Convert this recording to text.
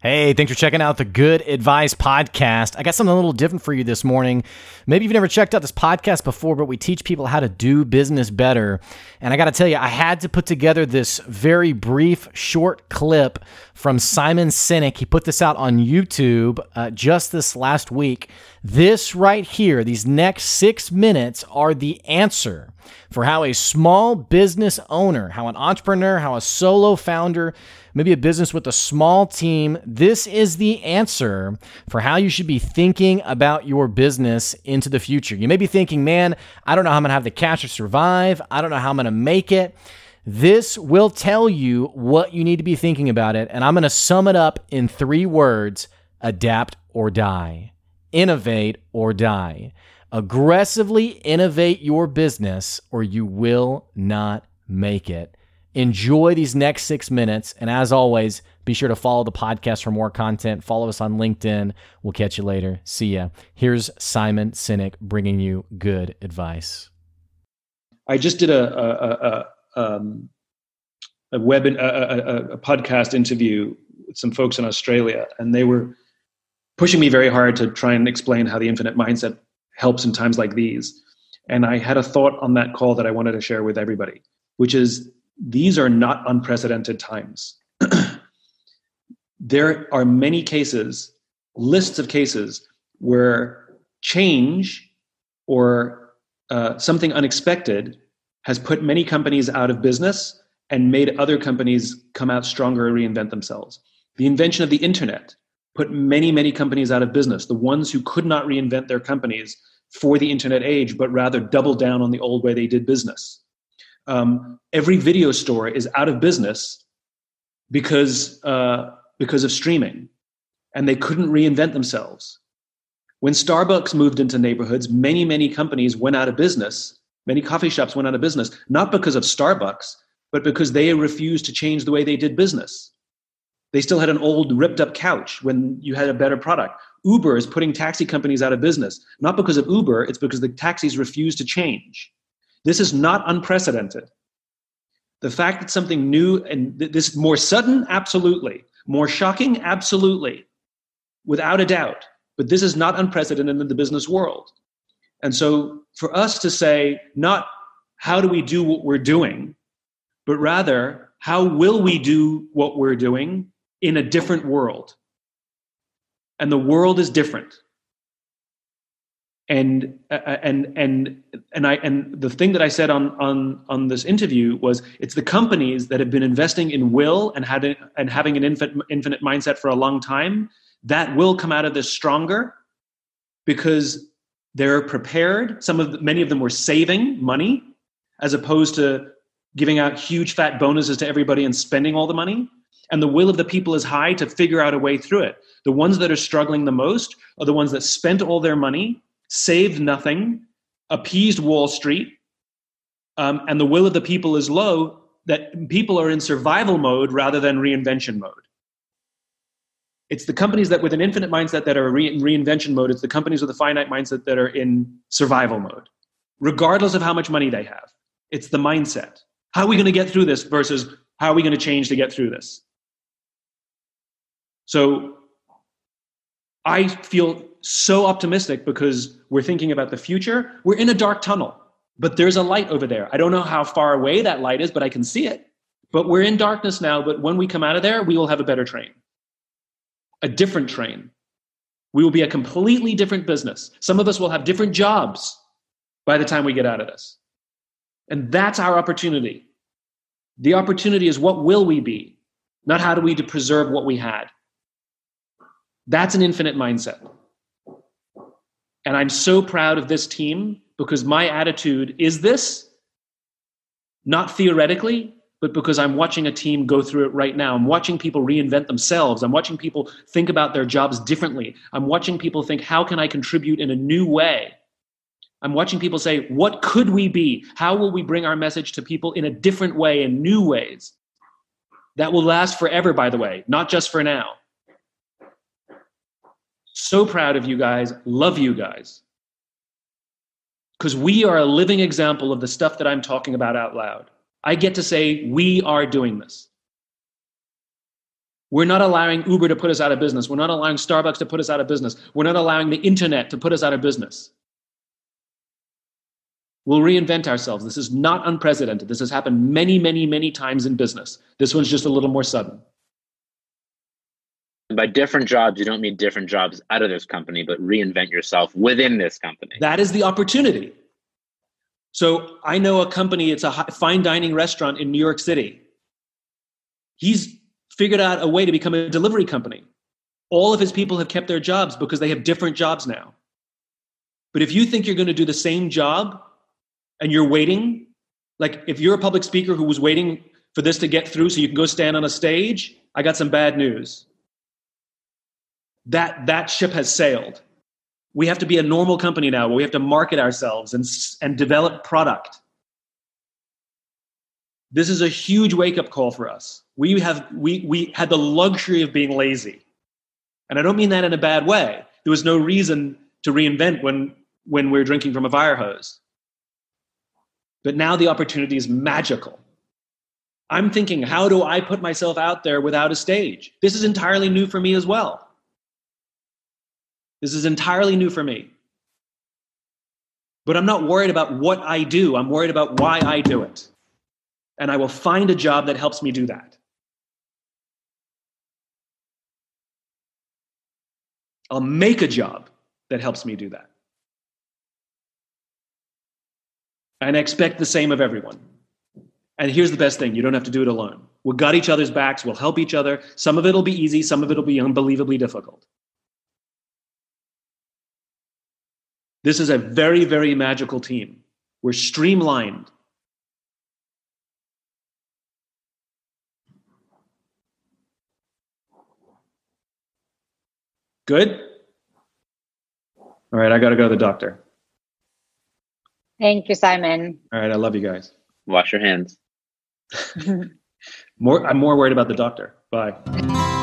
Hey, thanks for checking out the Good Advice Podcast. I got something a little different for you this morning. Maybe you've never checked out this podcast before, but we teach people how to do business better. And I got to tell you, I had to put together this very brief, short clip from Simon Sinek. He put this out on YouTube uh, just this last week. This right here, these next six minutes are the answer for how a small business owner, how an entrepreneur, how a solo founder, maybe a business with a small team, this is the answer for how you should be thinking about your business into the future. You may be thinking, man, I don't know how I'm going to have the cash to survive. I don't know how I'm going to make it. This will tell you what you need to be thinking about it. And I'm going to sum it up in three words adapt or die, innovate or die. Aggressively innovate your business or you will not make it. Enjoy these next six minutes. And as always, be sure to follow the podcast for more content. Follow us on LinkedIn. We'll catch you later. See ya. Here's Simon Sinek bringing you good advice. I just did a, a, a, um, a web a, a, a podcast interview with some folks in Australia, and they were pushing me very hard to try and explain how the infinite mindset helps in times like these. And I had a thought on that call that I wanted to share with everybody, which is these are not unprecedented times. there are many cases, lists of cases, where change or uh, something unexpected has put many companies out of business and made other companies come out stronger and reinvent themselves. The invention of the internet put many, many companies out of business. The ones who could not reinvent their companies for the internet age, but rather double down on the old way they did business. Um, every video store is out of business because uh, because of streaming, and they couldn't reinvent themselves. When Starbucks moved into neighborhoods, many many companies went out of business. Many coffee shops went out of business, not because of Starbucks, but because they refused to change the way they did business. They still had an old ripped up couch when you had a better product. Uber is putting taxi companies out of business, not because of Uber, it's because the taxis refuse to change. This is not unprecedented. The fact that something new and this more sudden, absolutely. More shocking, absolutely. Without a doubt. But this is not unprecedented in the business world. And so for us to say, not how do we do what we're doing, but rather, how will we do what we're doing in a different world? and the world is different and uh, uh, and and and I and the thing that I said on on on this interview was it's the companies that have been investing in will and had and having an infinite infinite mindset for a long time that will come out of this stronger because they're prepared. Some of many of them were saving money as opposed to giving out huge fat bonuses to everybody and spending all the money and the will of the people is high to figure out a way through it. The ones that are struggling the most are the ones that spent all their money, saved nothing, appeased Wall Street, um, and the will of the people is low, that people are in survival mode rather than reinvention mode. It's the companies that with an infinite mindset that are in reinvention mode, it's the companies with a finite mindset that are in survival mode, regardless of how much money they have. It's the mindset. How are we going to get through this versus how are we going to change to get through this? So I feel so optimistic because we're thinking about the future. We're in a dark tunnel, but there's a light over there. I don't know how far away that light is, but I can see it. But we're in darkness now, but when we come out of there, we will have a better train, a different train. We will be a completely different business. Some of us will have different jobs by the time we get out of this. And that's our opportunity. The opportunity is what will we be, not how do we preserve what we had. That's an infinite mindset. And I'm so proud of this team because my attitude is this, not theoretically, but because I'm watching a team go through it right now. I'm watching people reinvent themselves. I'm watching people think about their jobs differently. I'm watching people think, how can I contribute in a new way? I'm watching people say, what could we be? How will we bring our message to people in a different way, in new ways? That will last forever, by the way, not just for now. So proud of you guys. Love you guys. Because we are a living example of the stuff that I'm talking about out loud. I get to say, we are doing this. We're not allowing Uber to put us out of business. We're not allowing Starbucks to put us out of business. We're not allowing the internet to put us out of business. We'll reinvent ourselves. This is not unprecedented. This has happened many, many, many times in business. This one's just a little more sudden. By different jobs, you don't mean different jobs out of this company, but reinvent yourself within this company. That is the opportunity. So I know a company, it's a fine dining restaurant in New York City. He's figured out a way to become a delivery company. All of his people have kept their jobs because they have different jobs now. But if you think you're going to do the same job and you're waiting, like if you're a public speaker who was waiting for this to get through so you can go stand on a stage, I got some bad news. That that ship has sailed. We have to be a normal company now where we have to market ourselves and, and develop product. This is a huge wake up call for us. We have we we had the luxury of being lazy. And I don't mean that in a bad way. There was no reason to reinvent when when we're drinking from a fire hose. But now the opportunity is magical. I'm thinking, how do I put myself out there without a stage? This is entirely new for me as well. This is entirely new for me. But I'm not worried about what I do, I'm worried about why I do it. And I will find a job that helps me do that. I'll make a job that helps me do that. And I expect the same of everyone. And here's the best thing you don't have to do it alone. We'll gut each other's backs, we'll help each other. Some of it will be easy, some of it will be unbelievably difficult. This is a very, very magical team. We're streamlined. Good? All right, I got to go to the doctor. Thank you, Simon. All right, I love you guys. Wash your hands. more, I'm more worried about the doctor. Bye.